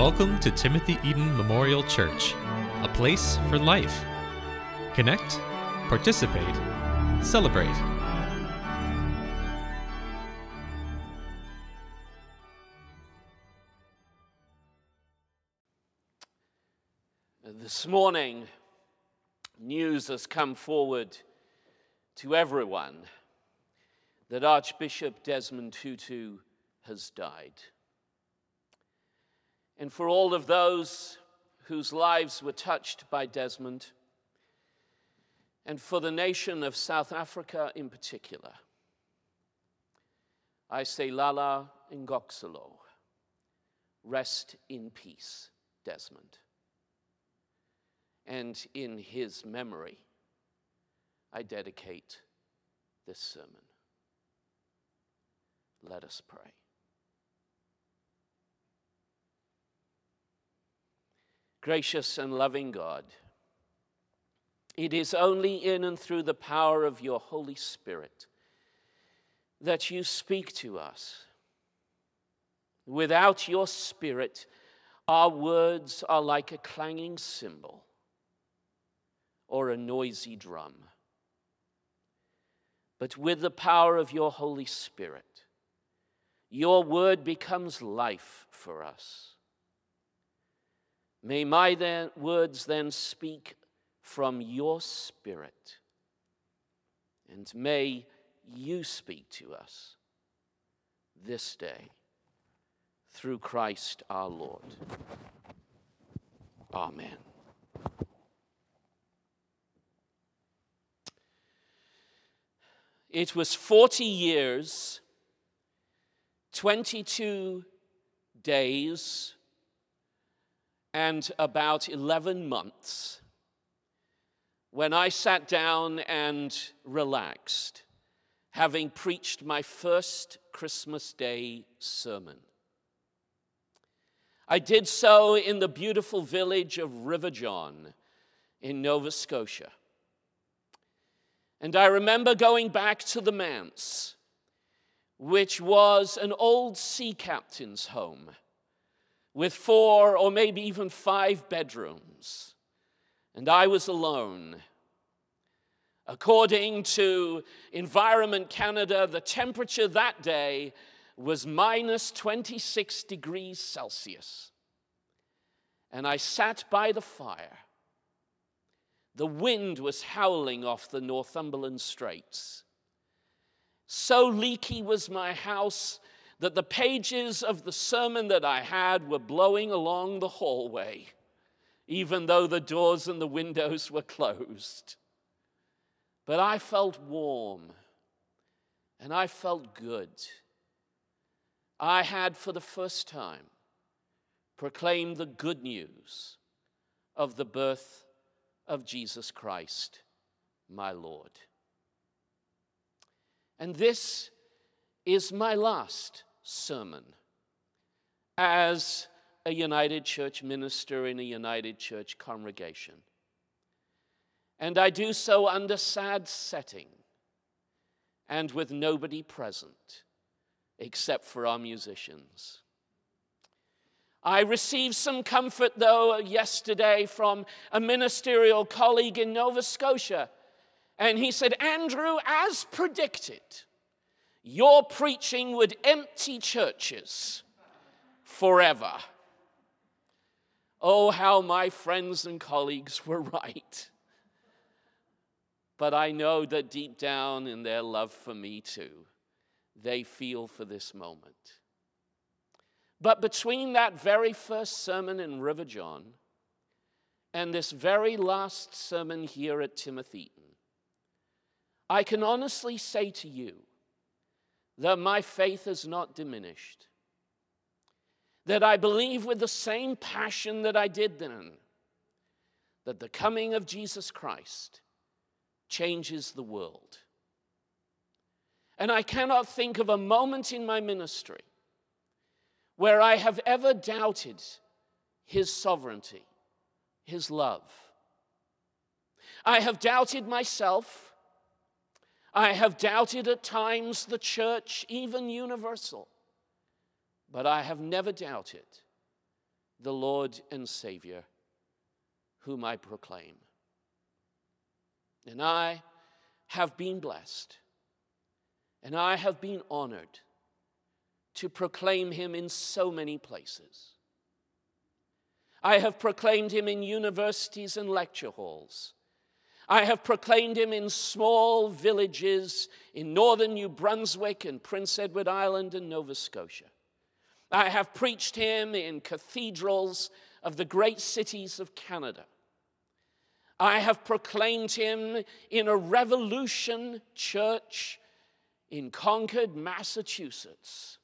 Welcome to Timothy Eaton Memorial Church, a place for life. Connect, participate, celebrate. This morning, news has come forward to everyone that Archbishop Desmond Tutu has died. And for all of those whose lives were touched by Desmond, and for the nation of South Africa in particular, I say Lala Ngoxolo, rest in peace, Desmond. And in his memory, I dedicate this sermon. Let us pray. Gracious and loving God, it is only in and through the power of your Holy Spirit that you speak to us. Without your Spirit, our words are like a clanging cymbal or a noisy drum. But with the power of your Holy Spirit, your word becomes life for us. May my then, words then speak from your spirit, and may you speak to us this day through Christ our Lord. Amen. It was 40 years, 22 days, and about 11 months when I sat down and relaxed, having preached my first Christmas Day sermon. I did so in the beautiful village of River John in Nova Scotia. And I remember going back to the manse, which was an old sea captain's home with four or maybe even five bedrooms. And I was alone. According to Environment Canada, the temperature that day was minus 26 degrees Celsius. And I sat by the fire the wind was howling off the Northumberland Straits. So leaky was my house that the pages of the sermon that I had were blowing along the hallway, even though the doors and the windows were closed. But I felt warm and I felt good. I had, for the first time, proclaimed the good news of the birth of Jesus Christ, my Lord. And this is my last sermon as a United Church minister in a United Church congregation. And I do so under sad setting and with nobody present except for our musicians. I received some comfort, though, yesterday from a ministerial colleague in Nova Scotia. And he said, Andrew, as predicted, your preaching would empty churches forever. Oh, how my friends and colleagues were right. But I know that deep down in their love for me too, they feel for this moment. But between that very first sermon in River John and this very last sermon here at Timothy Eaton, I can honestly say to you that my faith is not diminished. That I believe with the same passion that I did then that the coming of Jesus Christ changes the world. And I cannot think of a moment in my ministry where I have ever doubted his sovereignty, his love. I have doubted myself. I have doubted at times the church, even universal. But I have never doubted the Lord and Savior whom I proclaim. And I have been blessed, and I have been honored to proclaim him in so many places. I have proclaimed him in universities and lecture halls. I have proclaimed him in small villages in northern New Brunswick and Prince Edward Island and Nova Scotia. I have preached him in cathedrals of the great cities of Canada. I have proclaimed him in a revolution church in Concord, Massachusetts.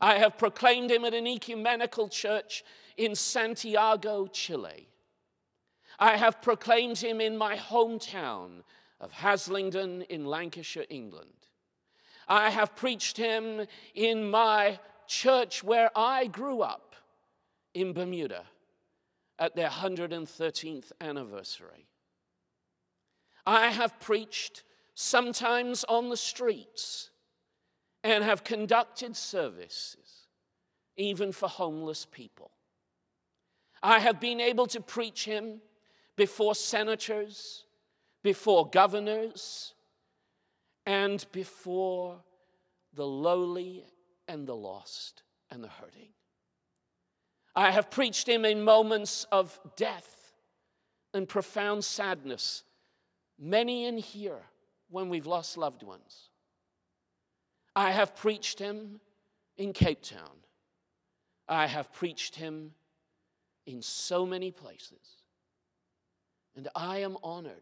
I have proclaimed him at an ecumenical church in Santiago, Chile. I have proclaimed him in my hometown of Haslingden in Lancashire, England. I have preached him in my church where I grew up in Bermuda at their 113th anniversary. I have preached sometimes on the streets and have conducted services even for homeless people. I have been able to preach him before senators, before governors, and before the lowly and the lost and the hurting. I have preached him in moments of death and profound sadness, many in here when we've lost loved ones. I have preached him in Cape Town. I have preached him in so many places. And I am honored.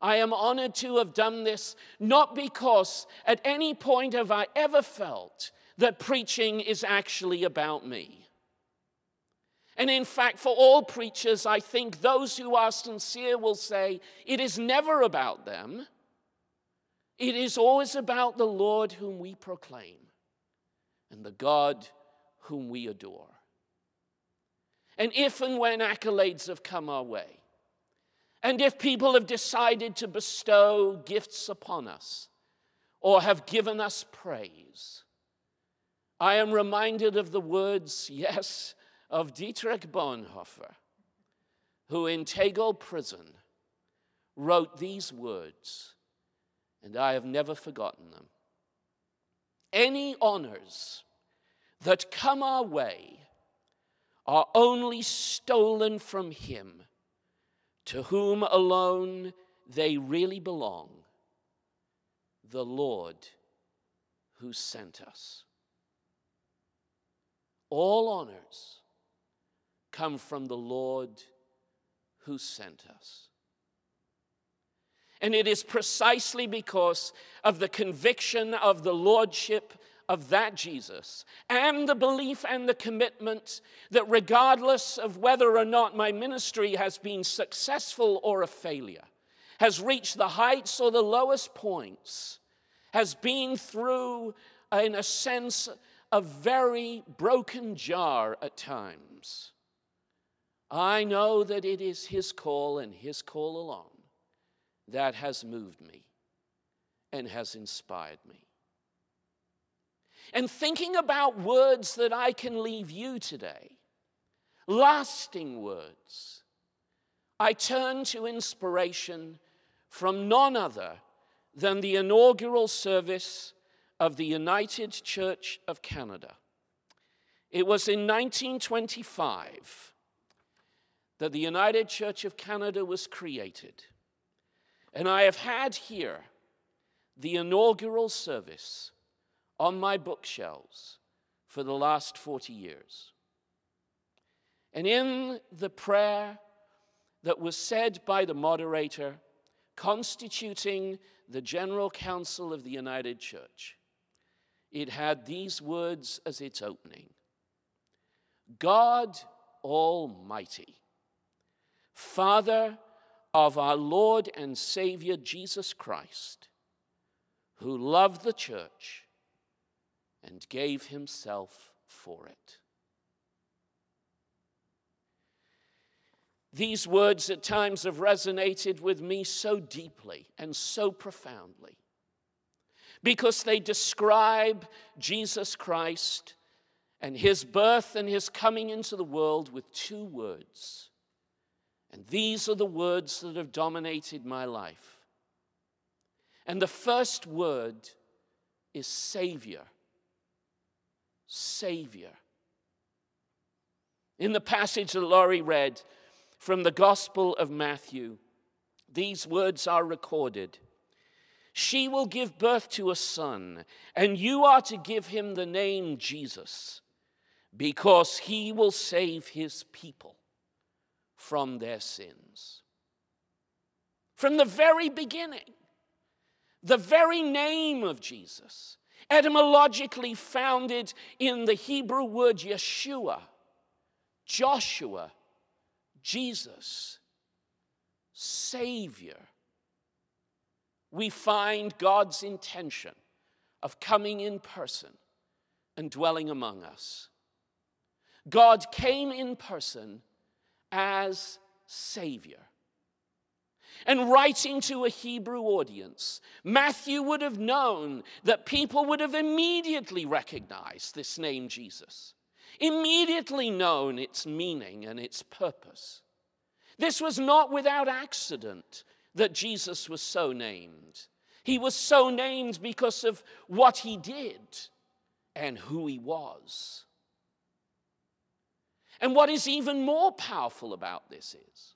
I am honored to have done this not because at any point have I ever felt that preaching is actually about me. And in fact, for all preachers, I think those who are sincere will say it is never about them. It is always about the Lord whom we proclaim and the God whom we adore. And if and when accolades have come our way, and if people have decided to bestow gifts upon us or have given us praise, I am reminded of the words, yes, of Dietrich Bonhoeffer, who in Tegel prison wrote these words, and I have never forgotten them. Any honors that come our way are only stolen from him, to whom alone they really belong, the Lord who sent us. All honors come from the Lord who sent us. And it is precisely because of the conviction of the Lordship of that Jesus and the belief and the commitment that regardless of whether or not my ministry has been successful or a failure, has reached the heights or the lowest points, has been through, in a sense, a very broken jar at times. I know that it is His call and His call alone that has moved me and has inspired me and thinking about words that I can leave you today, lasting words, I turn to inspiration from none other than the inaugural service of the United Church of Canada. It was in 1925 that the United Church of Canada was created. And I have had here the inaugural service on my bookshelves for the last 40 years. And in the prayer that was said by the moderator constituting the General Council of the United Church, it had these words as its opening God Almighty, Father of our Lord and Savior Jesus Christ, who loved the church and gave himself for it. These words at times have resonated with me so deeply and so profoundly because they describe Jesus Christ and his birth and his coming into the world with two words. And these are the words that have dominated my life. And the first word is Savior. Savior. In the passage that Laurie read from the Gospel of Matthew, these words are recorded. She will give birth to a son, and you are to give him the name Jesus, because he will save his people from their sins. From the very beginning, the very name of Jesus, etymologically founded in the Hebrew word Yeshua, Joshua, Jesus, Savior, we find God's intention of coming in person and dwelling among us. God came in person as Savior. And writing to a Hebrew audience, Matthew would have known that people would have immediately recognized this name Jesus, immediately known its meaning and its purpose. This was not without accident that Jesus was so named. He was so named because of what he did and who he was. And what is even more powerful about this is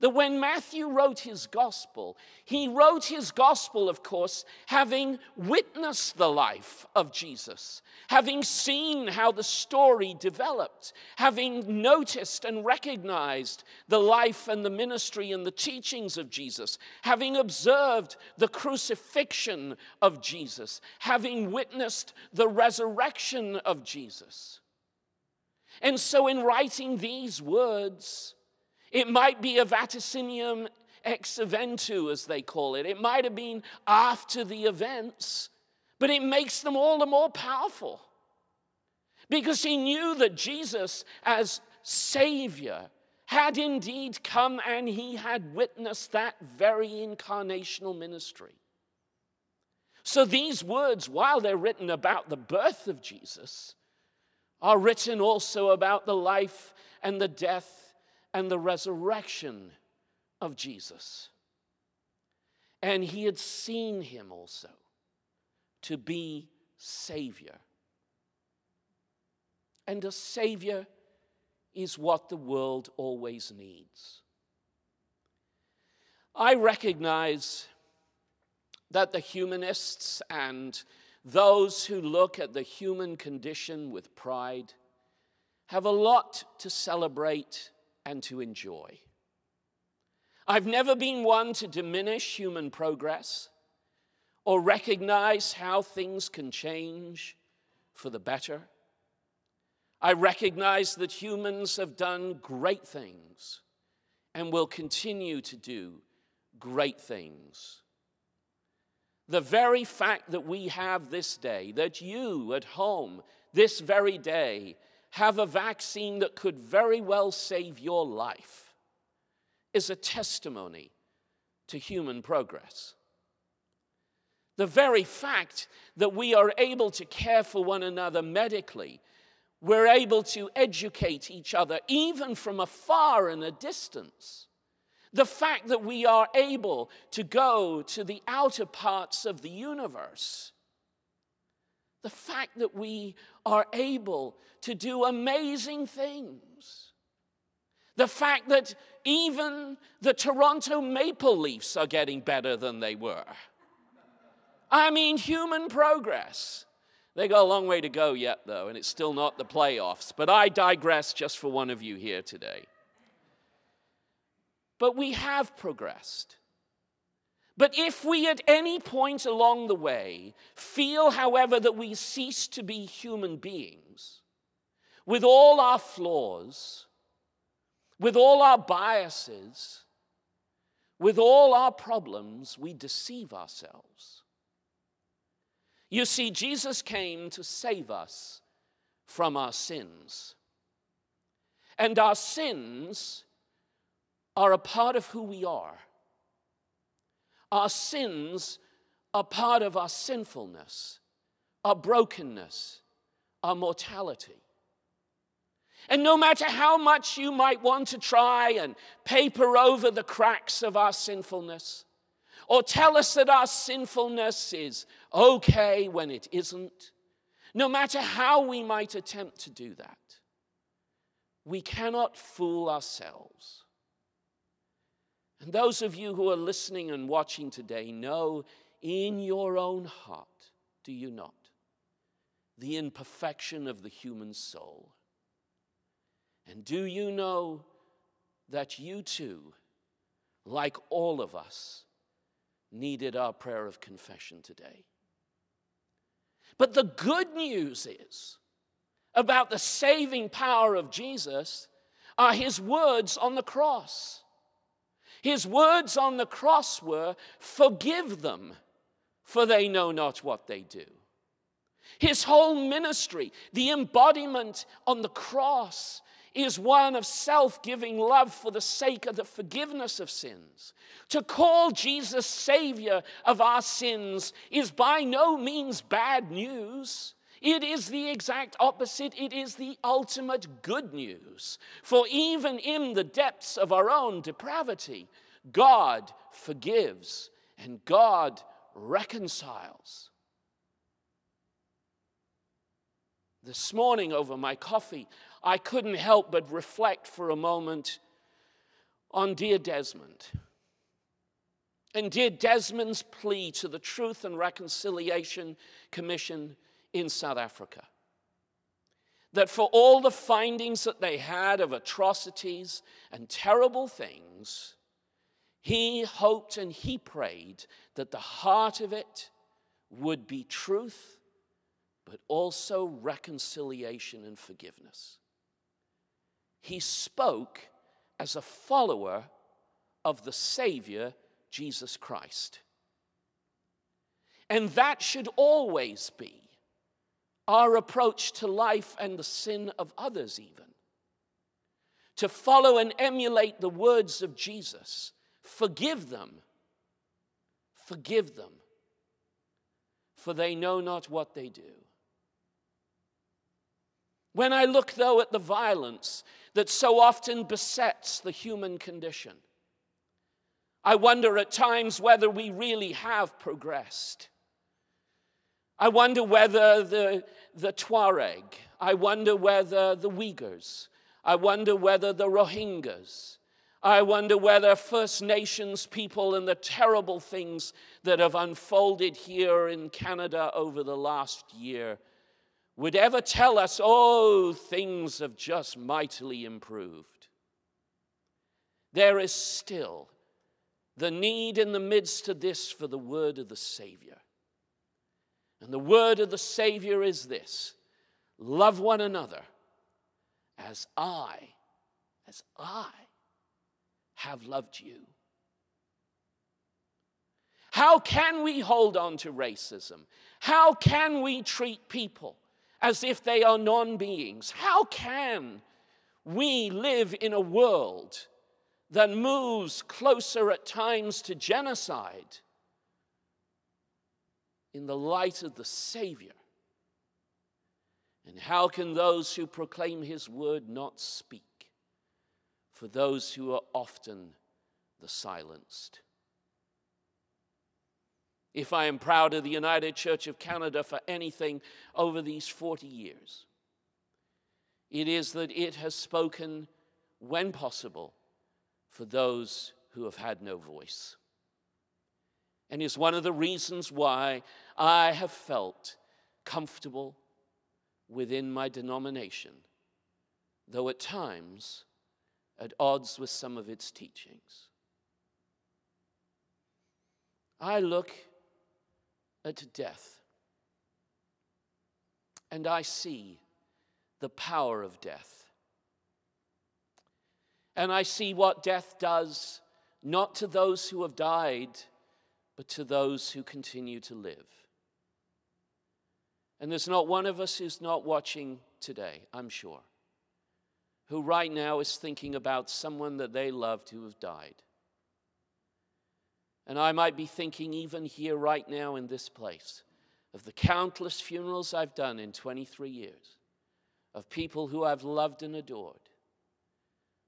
that when Matthew wrote his gospel, he wrote his gospel, of course, having witnessed the life of Jesus, having seen how the story developed, having noticed and recognized the life and the ministry and the teachings of Jesus, having observed the crucifixion of Jesus, having witnessed the resurrection of Jesus. And so, in writing these words, it might be a vaticinium ex eventu, as they call it. It might have been after the events, but it makes them all the more powerful. Because he knew that Jesus, as Savior, had indeed come and he had witnessed that very incarnational ministry. So these words, while they're written about the birth of Jesus, are written also about the life and the death and the resurrection of Jesus. And he had seen him also to be Savior. And a Savior is what the world always needs. I recognize that the humanists and those who look at the human condition with pride have a lot to celebrate and to enjoy. I've never been one to diminish human progress or recognize how things can change for the better. I recognize that humans have done great things and will continue to do great things. The very fact that we have this day, that you at home this very day have a vaccine that could very well save your life is a testimony to human progress. The very fact that we are able to care for one another medically, we're able to educate each other even from afar and a distance. The fact that we are able to go to the outer parts of the universe the fact that we are able to do amazing things. The fact that even the Toronto Maple Leafs are getting better than they were. I mean, human progress. They got a long way to go yet, though, and it's still not the playoffs. But I digress just for one of you here today. But we have progressed. But if we at any point along the way feel, however, that we cease to be human beings, with all our flaws, with all our biases, with all our problems, we deceive ourselves. You see, Jesus came to save us from our sins. And our sins are a part of who we are. Our sins are part of our sinfulness, our brokenness, our mortality. And no matter how much you might want to try and paper over the cracks of our sinfulness, or tell us that our sinfulness is okay when it isn't, no matter how we might attempt to do that, we cannot fool ourselves. And those of you who are listening and watching today know in your own heart, do you not, the imperfection of the human soul. And do you know that you too, like all of us, needed our prayer of confession today? But the good news is about the saving power of Jesus are his words on the cross. His words on the cross were, Forgive them, for they know not what they do. His whole ministry, the embodiment on the cross, is one of self giving love for the sake of the forgiveness of sins. To call Jesus Savior of our sins is by no means bad news. It is the exact opposite. It is the ultimate good news. For even in the depths of our own depravity, God forgives and God reconciles. This morning, over my coffee, I couldn't help but reflect for a moment on dear Desmond. And dear Desmond's plea to the Truth and Reconciliation Commission in South Africa. That for all the findings that they had of atrocities and terrible things, he hoped and he prayed that the heart of it would be truth, but also reconciliation and forgiveness. He spoke as a follower of the Savior, Jesus Christ. And that should always be our approach to life and the sin of others, even. To follow and emulate the words of Jesus Forgive them. Forgive them. For they know not what they do. When I look, though, at the violence that so often besets the human condition, I wonder at times whether we really have progressed. I wonder whether the, the Tuareg, I wonder whether the Uyghurs, I wonder whether the Rohingyas, I wonder whether First Nations people and the terrible things that have unfolded here in Canada over the last year would ever tell us, oh, things have just mightily improved. There is still the need in the midst of this for the word of the Savior. And the word of the Savior is this love one another as I, as I have loved you. How can we hold on to racism? How can we treat people as if they are non beings? How can we live in a world that moves closer at times to genocide in the light of the Savior? And how can those who proclaim His word not speak? for those who are often the silenced. If I am proud of the United Church of Canada for anything over these 40 years, it is that it has spoken, when possible, for those who have had no voice. And is one of the reasons why I have felt comfortable within my denomination, though at times at odds with some of its teachings. I look at death and I see the power of death. And I see what death does, not to those who have died, but to those who continue to live. And there's not one of us who's not watching today, I'm sure who right now is thinking about someone that they loved who have died. And I might be thinking, even here right now in this place, of the countless funerals I've done in 23 years of people who I've loved and adored.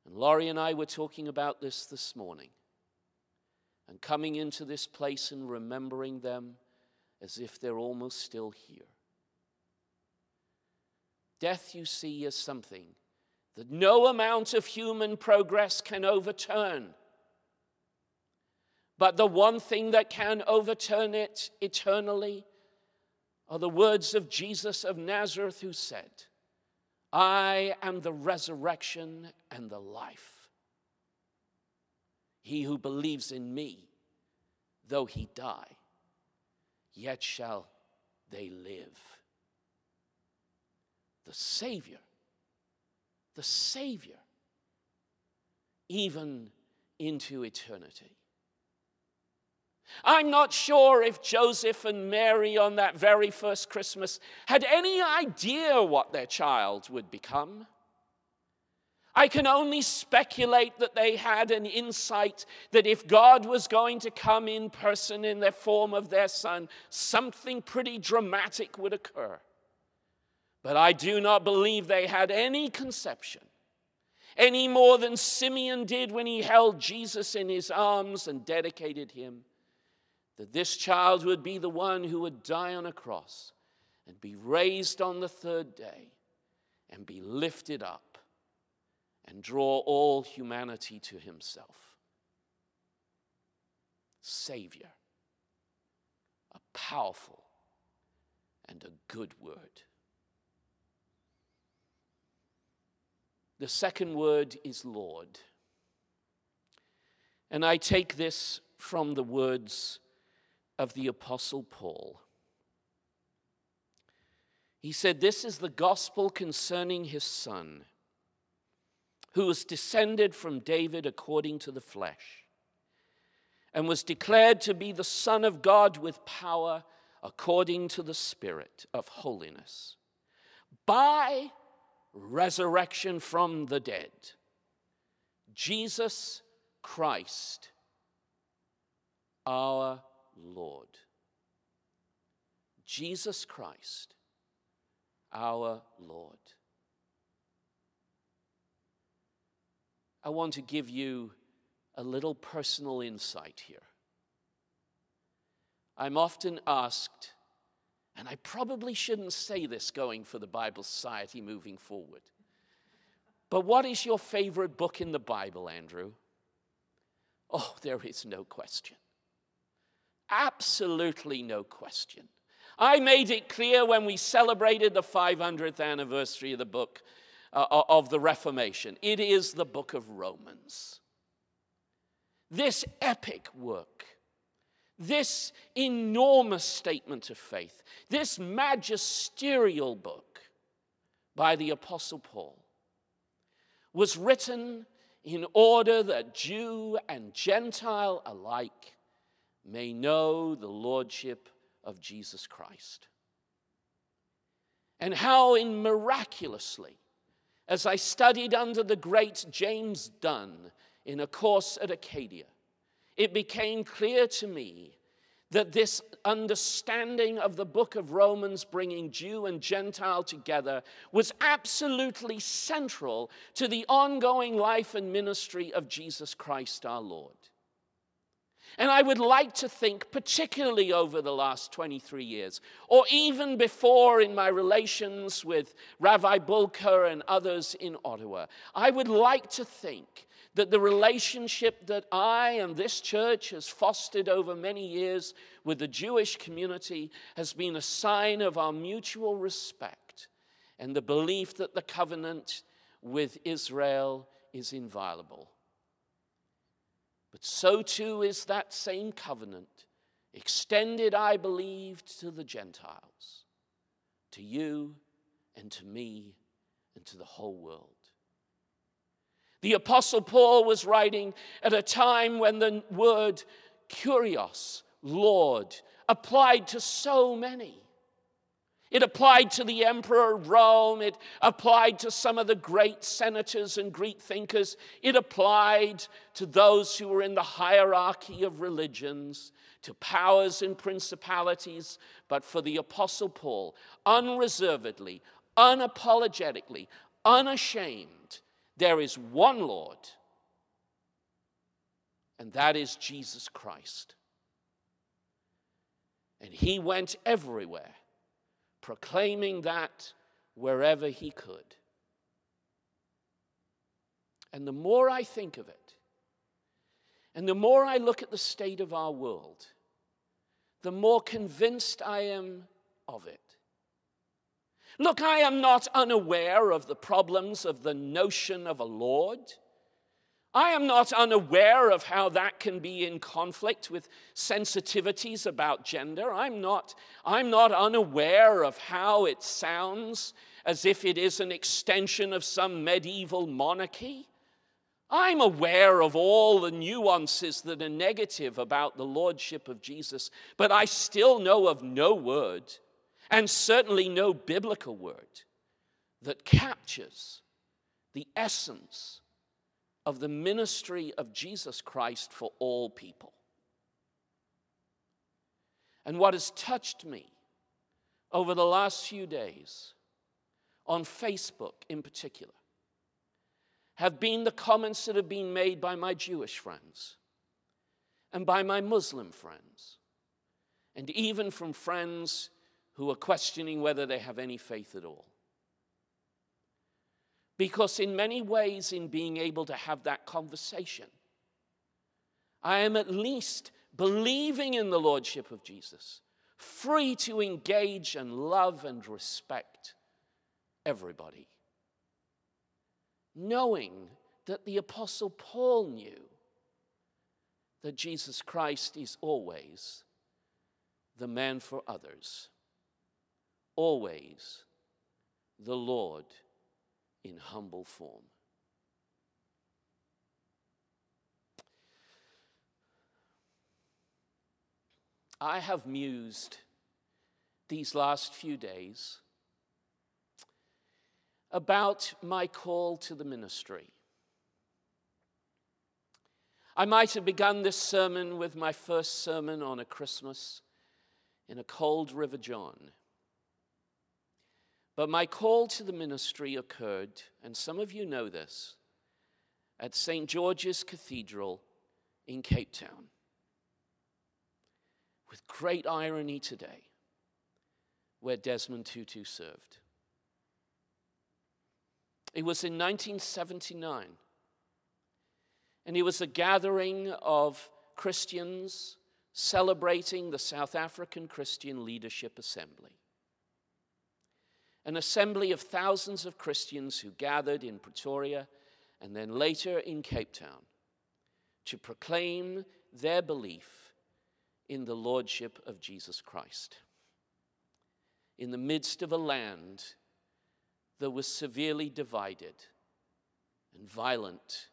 And Laurie and I were talking about this this morning and coming into this place and remembering them as if they're almost still here. Death, you see, is something that no amount of human progress can overturn. But the one thing that can overturn it eternally are the words of Jesus of Nazareth, who said, I am the resurrection and the life. He who believes in me, though he die, yet shall they live. The Savior, the Savior, even into eternity. I'm not sure if Joseph and Mary on that very first Christmas had any idea what their child would become. I can only speculate that they had an insight that if God was going to come in person in the form of their son, something pretty dramatic would occur. But I do not believe they had any conception, any more than Simeon did when he held Jesus in his arms and dedicated him that this child would be the one who would die on a cross and be raised on the third day and be lifted up and draw all humanity to himself. Savior, a powerful and a good word. The second word is Lord. And I take this from the words of the Apostle Paul. He said, This is the gospel concerning his son, who was descended from David according to the flesh, and was declared to be the Son of God with power according to the Spirit of holiness, by resurrection from the dead. Jesus Christ, our Lord. Jesus Christ, our Lord. I want to give you a little personal insight here. I'm often asked, and I probably shouldn't say this going for the Bible Society moving forward, but what is your favorite book in the Bible, Andrew? Oh, there is no question. Absolutely no question. I made it clear when we celebrated the 500th anniversary of the book uh, of the Reformation. It is the book of Romans. This epic work, this enormous statement of faith, this magisterial book by the Apostle Paul was written in order that Jew and Gentile alike may know the lordship of Jesus Christ. And how, in miraculously, as I studied under the great James Dunn in a course at Acadia, it became clear to me that this understanding of the book of Romans, bringing Jew and Gentile together, was absolutely central to the ongoing life and ministry of Jesus Christ our Lord. And I would like to think, particularly over the last 23 years, or even before in my relations with Rabbi Bulka and others in Ottawa, I would like to think that the relationship that I and this church has fostered over many years with the Jewish community has been a sign of our mutual respect and the belief that the covenant with Israel is inviolable. But so too is that same covenant extended, I believe, to the Gentiles, to you and to me and to the whole world. The Apostle Paul was writing at a time when the word kurios, Lord, applied to so many. It applied to the emperor of Rome. It applied to some of the great senators and Greek thinkers. It applied to those who were in the hierarchy of religions, to powers and principalities. But for the Apostle Paul, unreservedly, unapologetically, unashamed, there is one Lord, and that is Jesus Christ. And he went everywhere, proclaiming that wherever he could. And the more I think of it, and the more I look at the state of our world, the more convinced I am of it. Look, I am not unaware of the problems of the notion of a Lord. I am not unaware of how that can be in conflict with sensitivities about gender. I'm not, I'm not unaware of how it sounds as if it is an extension of some medieval monarchy. I'm aware of all the nuances that are negative about the Lordship of Jesus, but I still know of no word, and certainly no biblical word, that captures the essence of the ministry of Jesus Christ for all people. And what has touched me over the last few days, on Facebook in particular, have been the comments that have been made by my Jewish friends and by my Muslim friends, and even from friends who are questioning whether they have any faith at all. Because, in many ways, in being able to have that conversation, I am at least believing in the Lordship of Jesus, free to engage and love and respect everybody knowing that the Apostle Paul knew that Jesus Christ is always the man for others, always the Lord in humble form. I have mused these last few days about my call to the ministry. I might have begun this sermon with my first sermon on a Christmas in a cold River John. But my call to the ministry occurred, and some of you know this, at St. George's Cathedral in Cape Town. With great irony today, where Desmond Tutu served. It was in 1979. And it was a gathering of Christians celebrating the South African Christian Leadership Assembly. An assembly of thousands of Christians who gathered in Pretoria and then later in Cape Town to proclaim their belief in the Lordship of Jesus Christ. In the midst of a land that was severely divided and violent.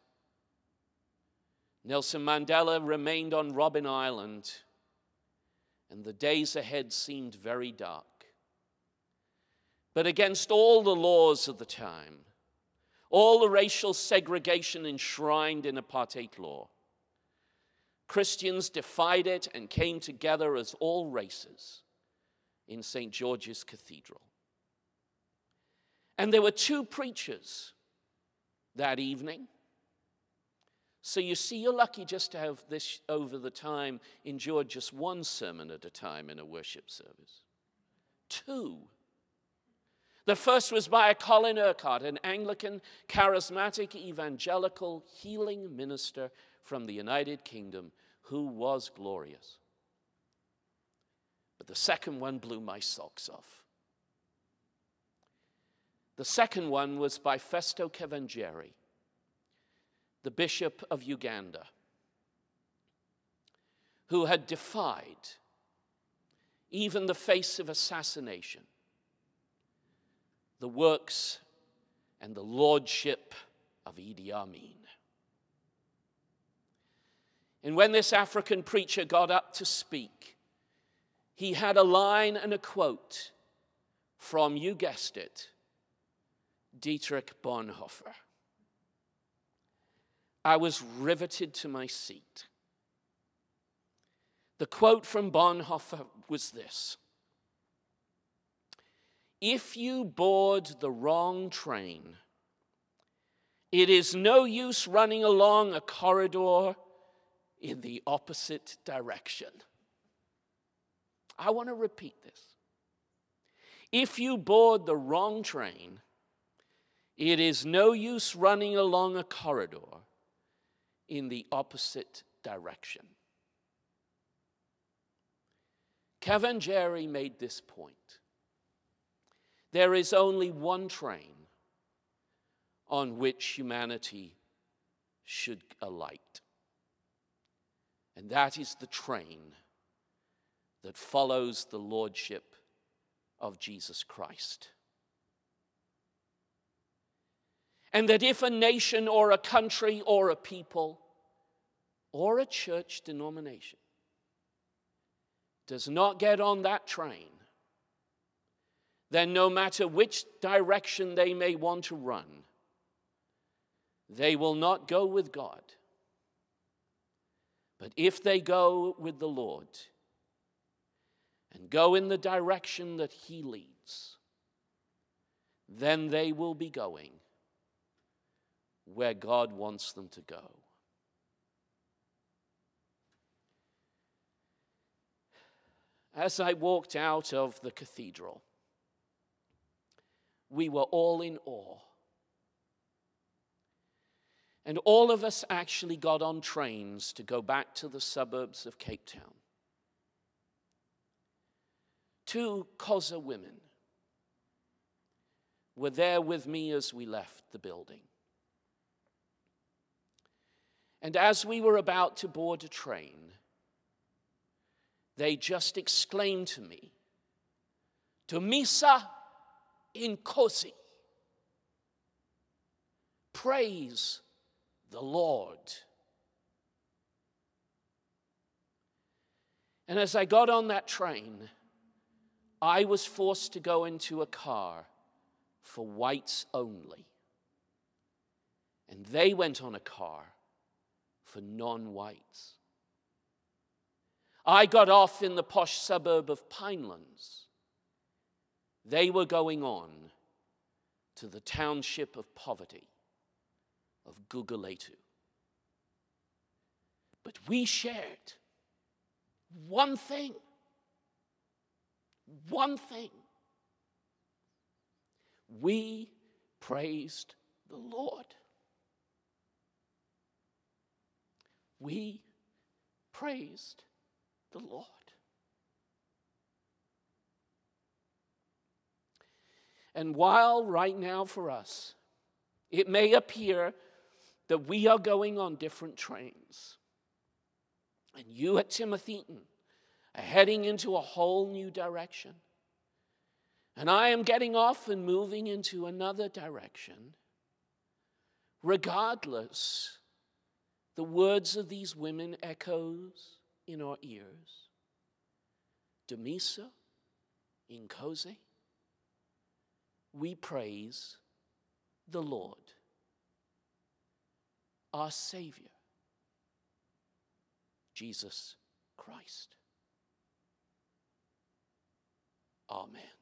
Nelson Mandela remained on Robben Island, and the days ahead seemed very dark. But against all the laws of the time, all the racial segregation enshrined in apartheid law, Christians defied it and came together as all races in St. George's Cathedral. And there were two preachers that evening. So you see, you're lucky just to have this over the time endured just one sermon at a time in a worship service. Two. The first was by Colin Urquhart, an Anglican, charismatic, evangelical healing minister from the United Kingdom who was glorious. But the second one blew my socks off. The second one was by Festo Kivengere, the Bishop of Uganda, who had defied even the face of assassination, the works and the lordship of Idi Amin. And when this African preacher got up to speak, he had a line and a quote from, you guessed it, Dietrich Bonhoeffer. I was riveted to my seat. The quote from Bonhoeffer was this if you board the wrong train, it is no use running along a corridor in the opposite direction. I want to repeat this. If you board the wrong train, it is no use running along a corridor in the opposite direction. Kivengere made this point. There is only one train on which humanity should alight, and that is the train that follows the lordship of Jesus Christ. And that if a nation or a country or a people or a church denomination does not get on that train, then no matter which direction they may want to run, they will not go with God. But if they go with the Lord and go in the direction that He leads, then they will be going where God wants them to go. As I walked out of the cathedral, we were all in awe. And all of us actually got on trains to go back to the suburbs of Cape Town. Two Xhosa women were there with me as we left the building. And as we were about to board a train, they just exclaimed to me, Dumisa Inkosi. Praise the Lord. And as I got on that train, I was forced to go into a car for whites only. And they went on a car for non whites. I got off in the posh suburb of Pinelands. They were going on to the township of poverty of Guguletu. But we shared one thing. One thing. We praised the Lord. We praised the Lord. And while right now for us, it may appear that we are going on different trains, and you at Timothy are heading into a whole new direction, and I am getting off and moving into another direction, regardless, the words of these women echoes in our ears. Dumisa, Inkosi, we praise the Lord, our Savior, Jesus Christ. Amen.